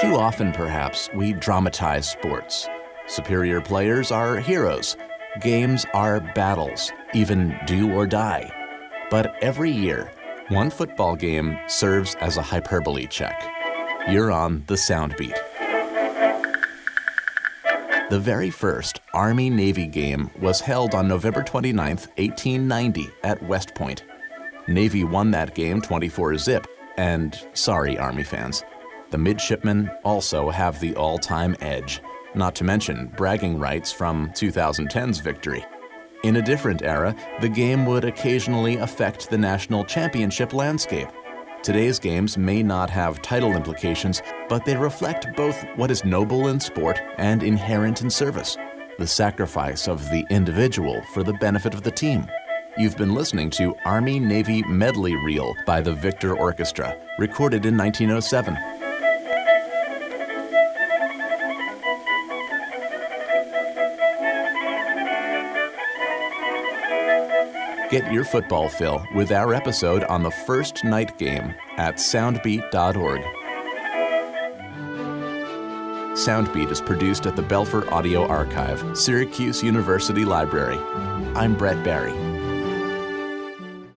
Too often, perhaps, we dramatize sports. Superior players are heroes. Games are battles, even do or die. But every year, one football game serves as a hyperbole check. You're on the sound beat. The very first Army Navy game was held on November 29, 1890, at West Point. Navy won that game 24 zip, and sorry, Army fans, the midshipmen also have the all time edge, not to mention bragging rights from 2010's victory. In a different era, the game would occasionally affect the national championship landscape. Today's games may not have title implications, but they reflect both what is noble in sport and inherent in service the sacrifice of the individual for the benefit of the team. You've been listening to Army Navy Medley Reel by the Victor Orchestra, recorded in 1907. Get your football fill with our episode on the first night game at soundbeat.org. Soundbeat is produced at the Belfer Audio Archive, Syracuse University Library. I'm Brett Barry.